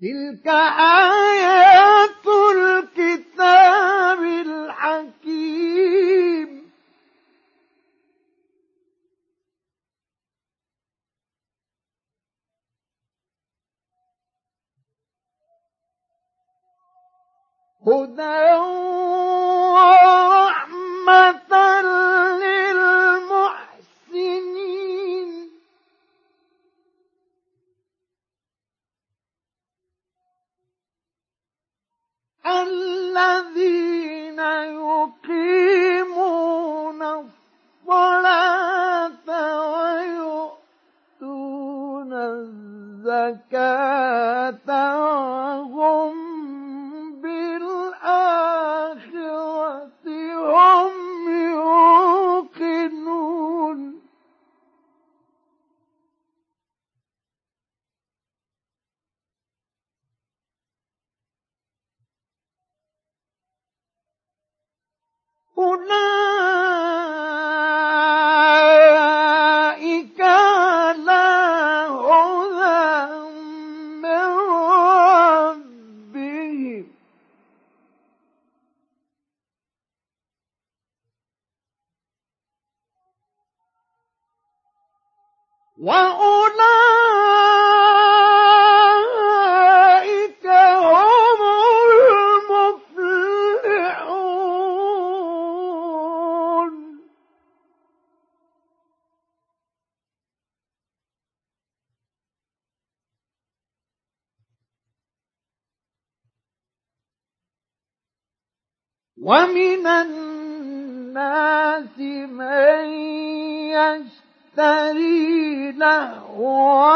تلك آيات الكتاب الحكيم. هدى وأولئك هم المفلحون. ومن الناس من يشتري لهو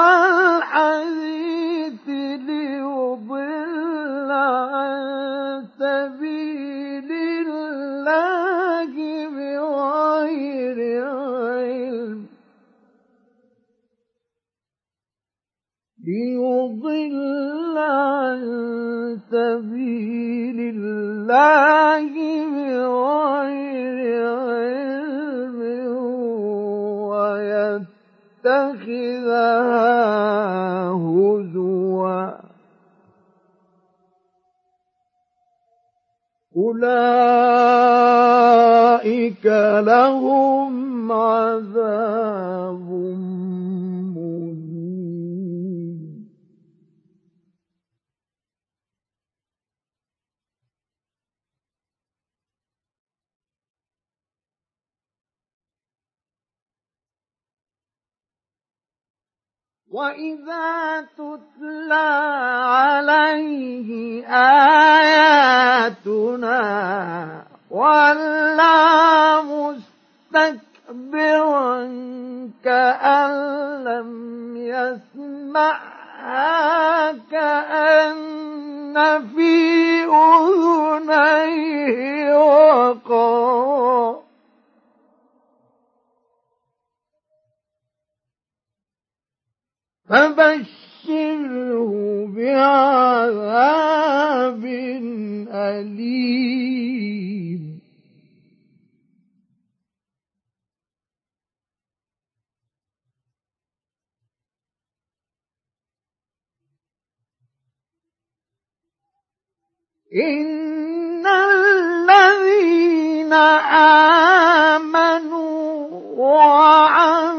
الحديث ليضل عن سبيل الله بغير علم. ليضل عن سبيل الله بغير ويتخذها هزوا. أولئك لهم عذاب وإذا تتلى عليه آياتنا ولى مستكبرا كأن لم يسمعها إن الذين آمنوا وعملوا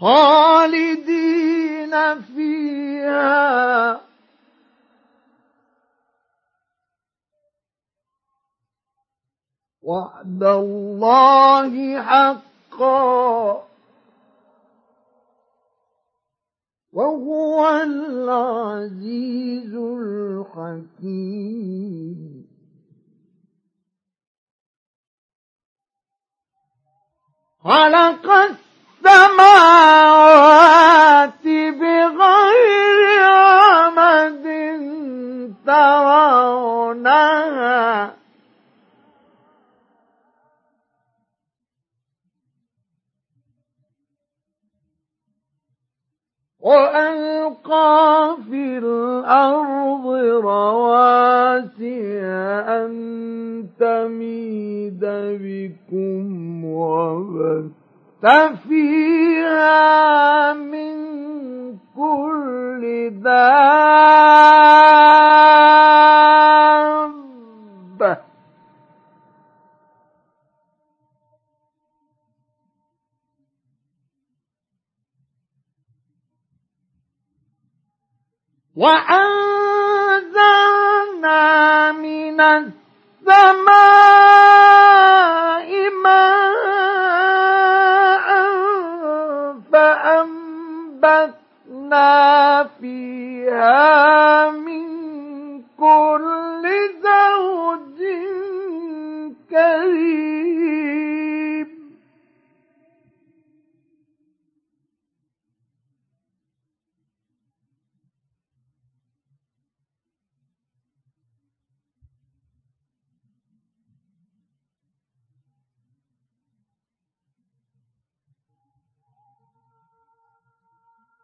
خالدين فيها. وعد الله حقا. وهو العزيز الحكيم. خلق السماوات بغير عمد ترونها. وألقى في الأرض رواسي أن تميد بكم وبث فيها من كل دابة وأنزلنا من السماء ماء فأنبتنا فيها من كل زوج كريم.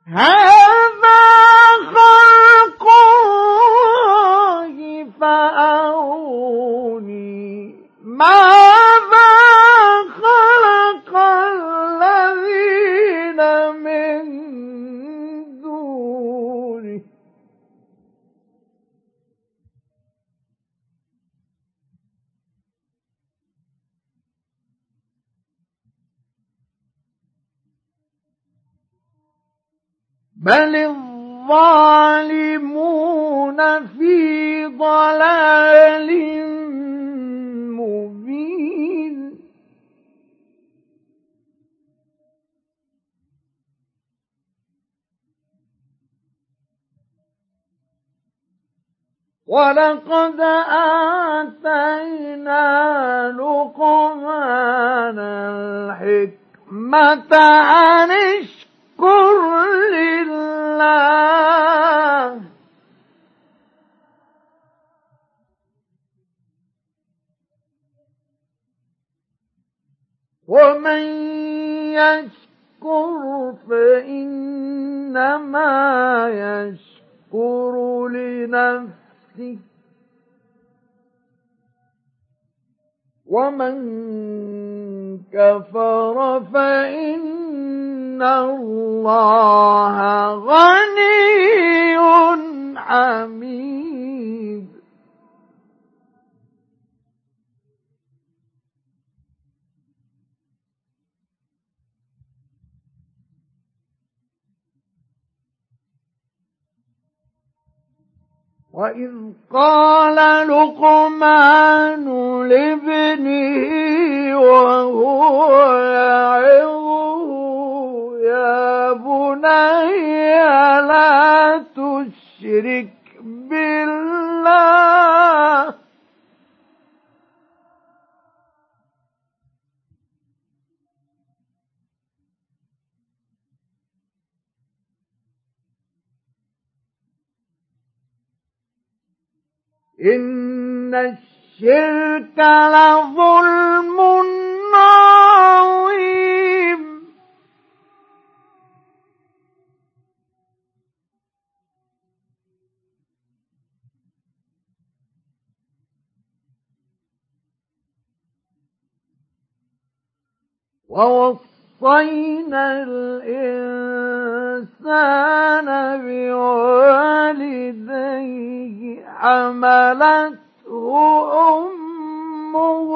Huh? ولقد آتينا لقمان الحكمة أن اشكر لله. ومن يشكر فإنما يشكر لنفسه. ومن كفر فإن الله غني حميد. وإذ قال لقمان لابنه وهو يعظه يا بني لا تشرك بالله إن الشرك لظلم عظيم. ووصينا الإنسان بوالديه حملته أمه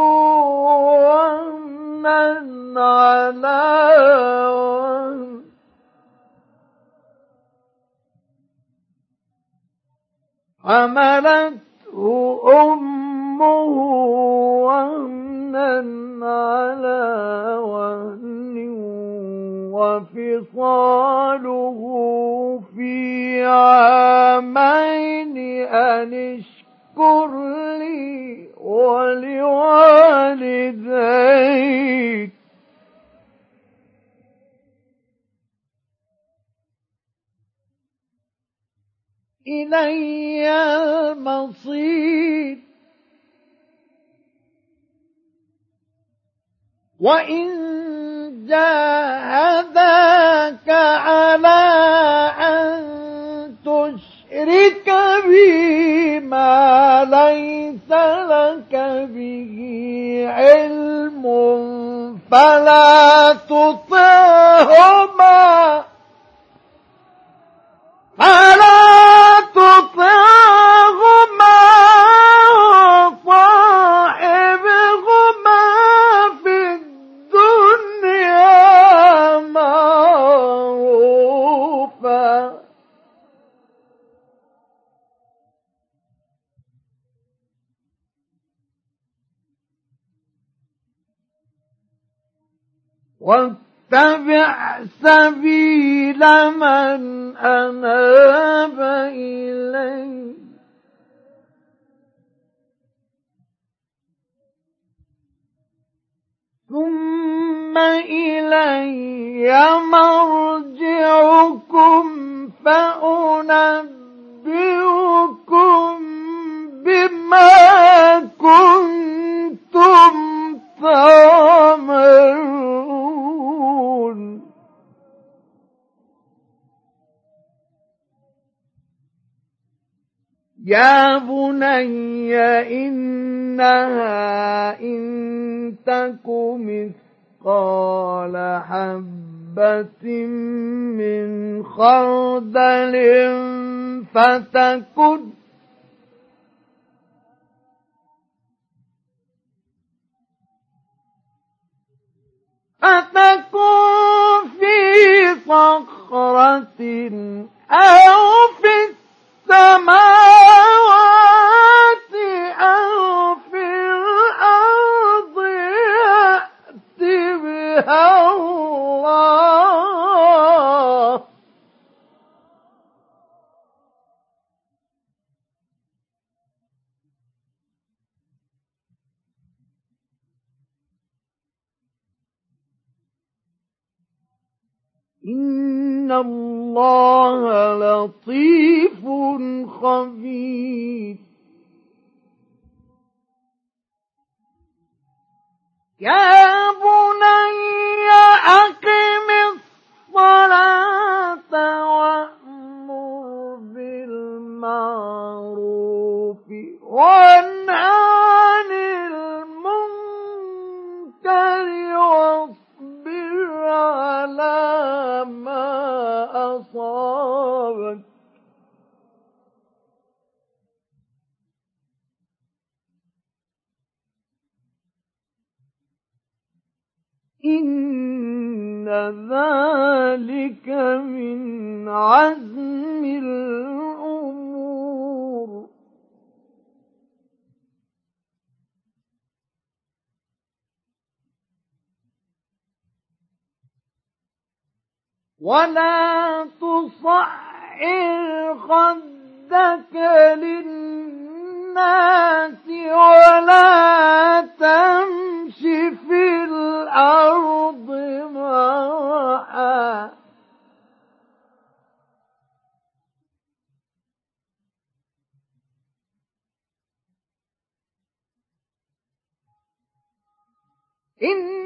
وهنا على حملته أمه وهنا على وهن. وفصاله في عامين أن اشكر لي ولوالديك. إلي المصير. وإن جاهداك على أن تشرك بي ما ليس لك به علم فلا تطعهما. فلا واتبع سبيل من أناب إليه ثم إلي مرجعكم فأنبئكم بما كنتم تعملون. يا بني إنها إن تك مثقال حبة من خردل فتكن فتكن في صخرة أو في السماوات يا ولا تصعر خدك للناس ولا تمش في الأرض مرحا إن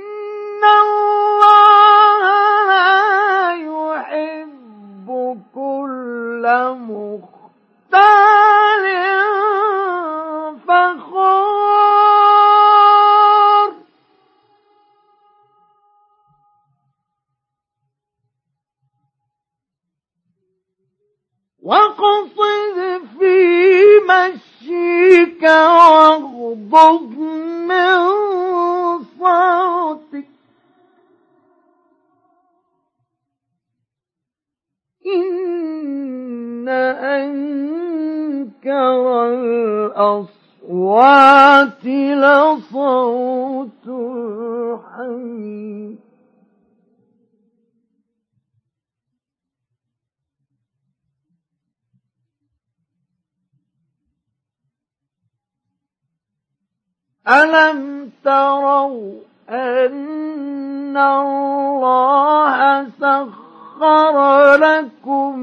ألم تروا أن الله سخر لكم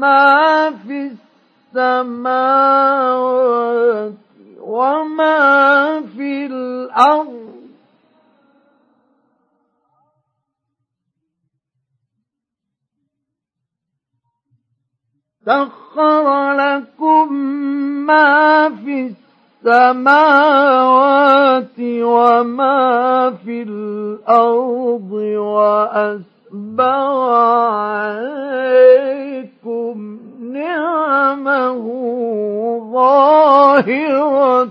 ما في السماوات وما في الأرض سخر لكم ما في السماوات وما في الأرض وأسبغ عليكم نعمه ظاهرة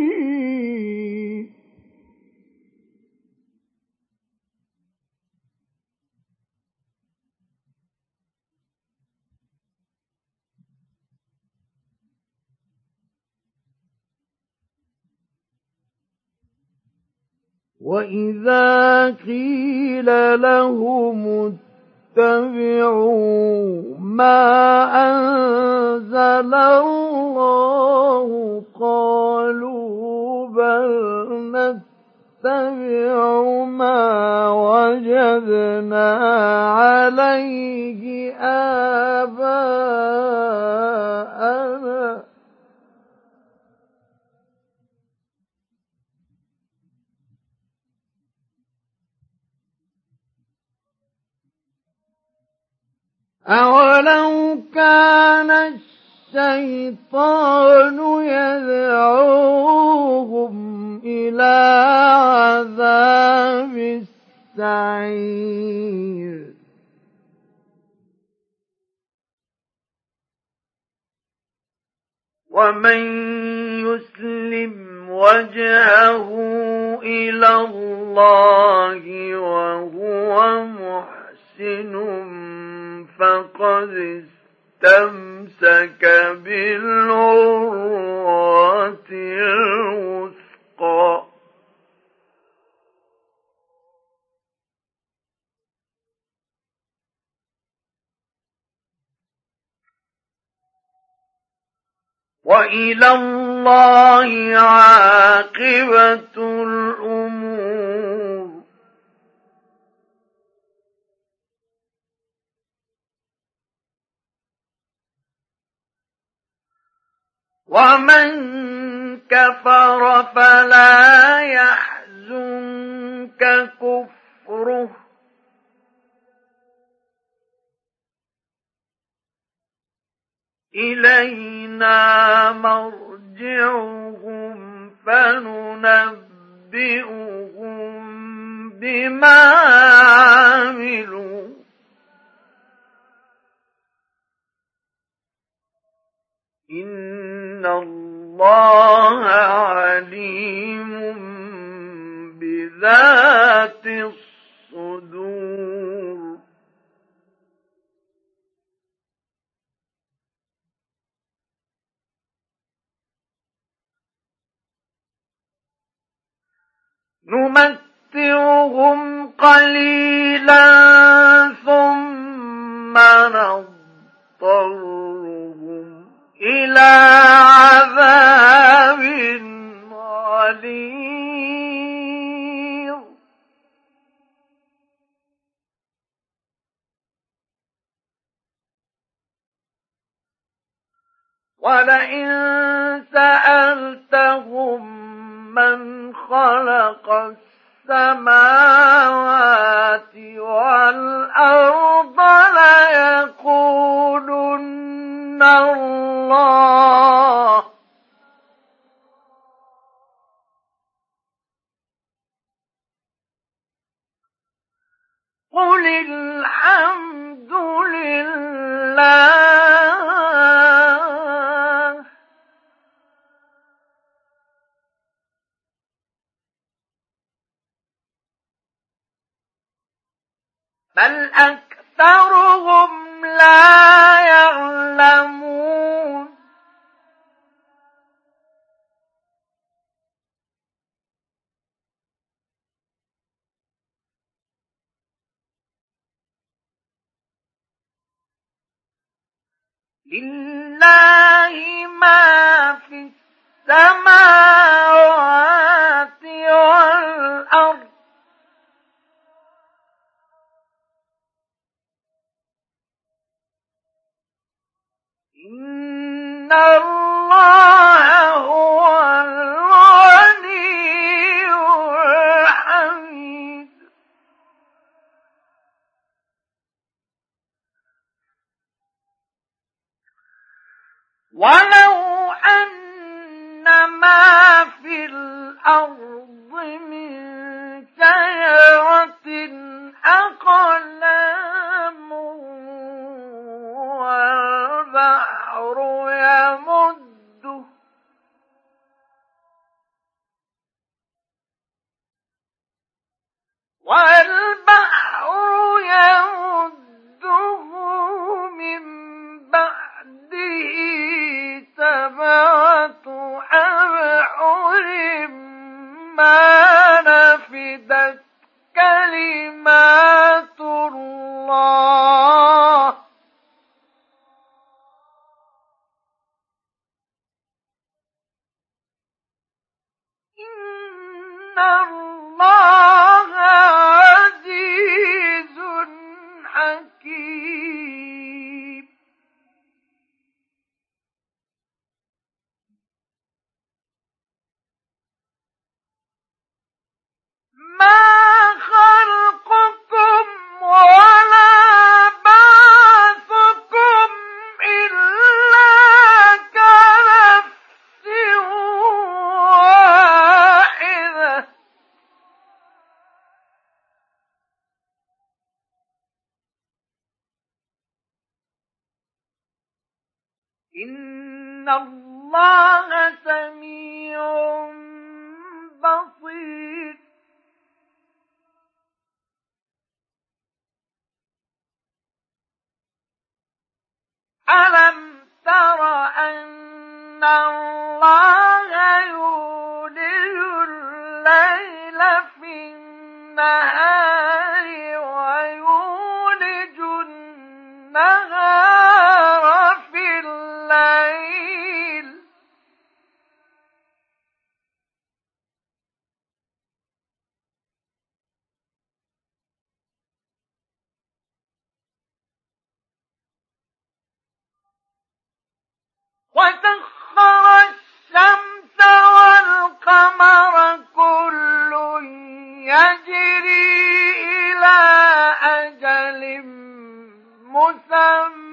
وإذا قيل لهم اتبعوا ما أنزل الله قالوا بل نتبع ما وجدنا عليه آباءنا أولو كان الشيطان يدعوهم إلى عذاب السعير ومن يسلم وجهه إلى الله استمسك بالعروة الوثقى. وإلى الله عاقبة الأمور ومن كفر فلا يحزنك كفره. إلينا مرجعهم فننبئهم بما عملوا. إن الله عليم بذات الصدور نمتعهم قليلا ثم نضطرهم إلى عذاب غليظ. ولئن سألتهم من خلق السماوات والأرض ليقولون الله قل الحمد لله. بل أكثرهم لا يعلمون. لله ما في السماوات والبحر إن الله وسخر الشمس والقمر كل يجري إلى أجل مسمى.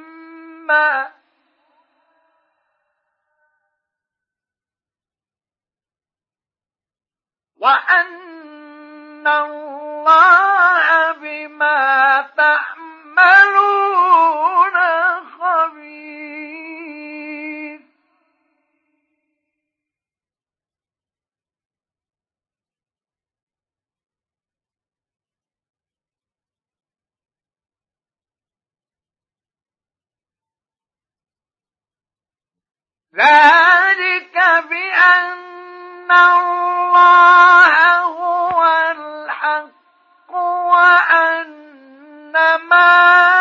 وأن الله بما تعملون ذلك بأن الله هو الحق وأن ما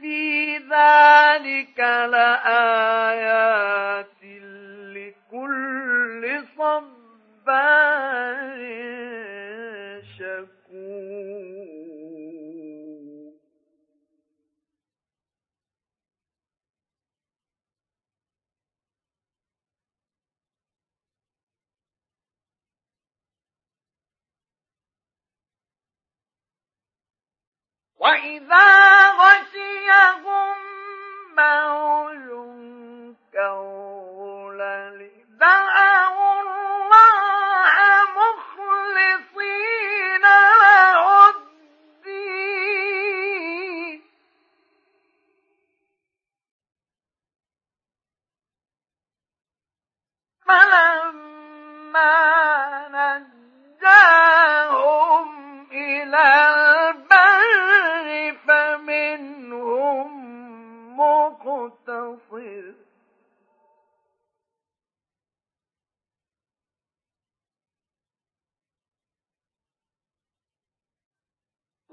في ذلك لآيات وإذا غشيهم موج كالظلل دعوا الله مخلصين له الدين. فلما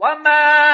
وما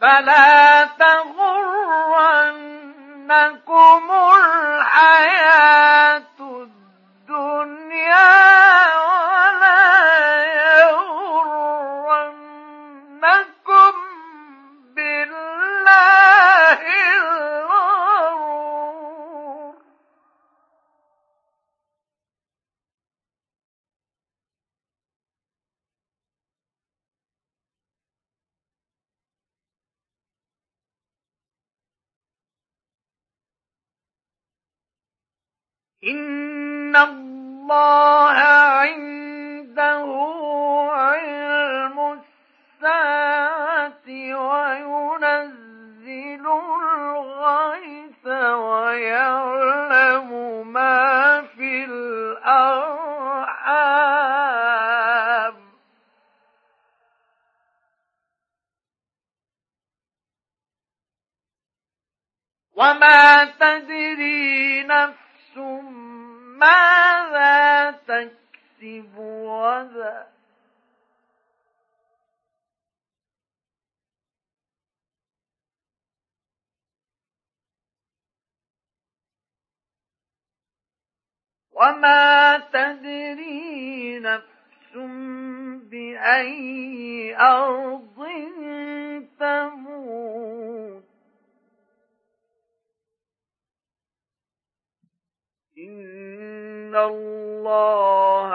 فلا تغرنكم الحياة الأرحام. وما تدري نفس ماذا تكسب غدا وما تدري نفس بأي أرض تموت إن الله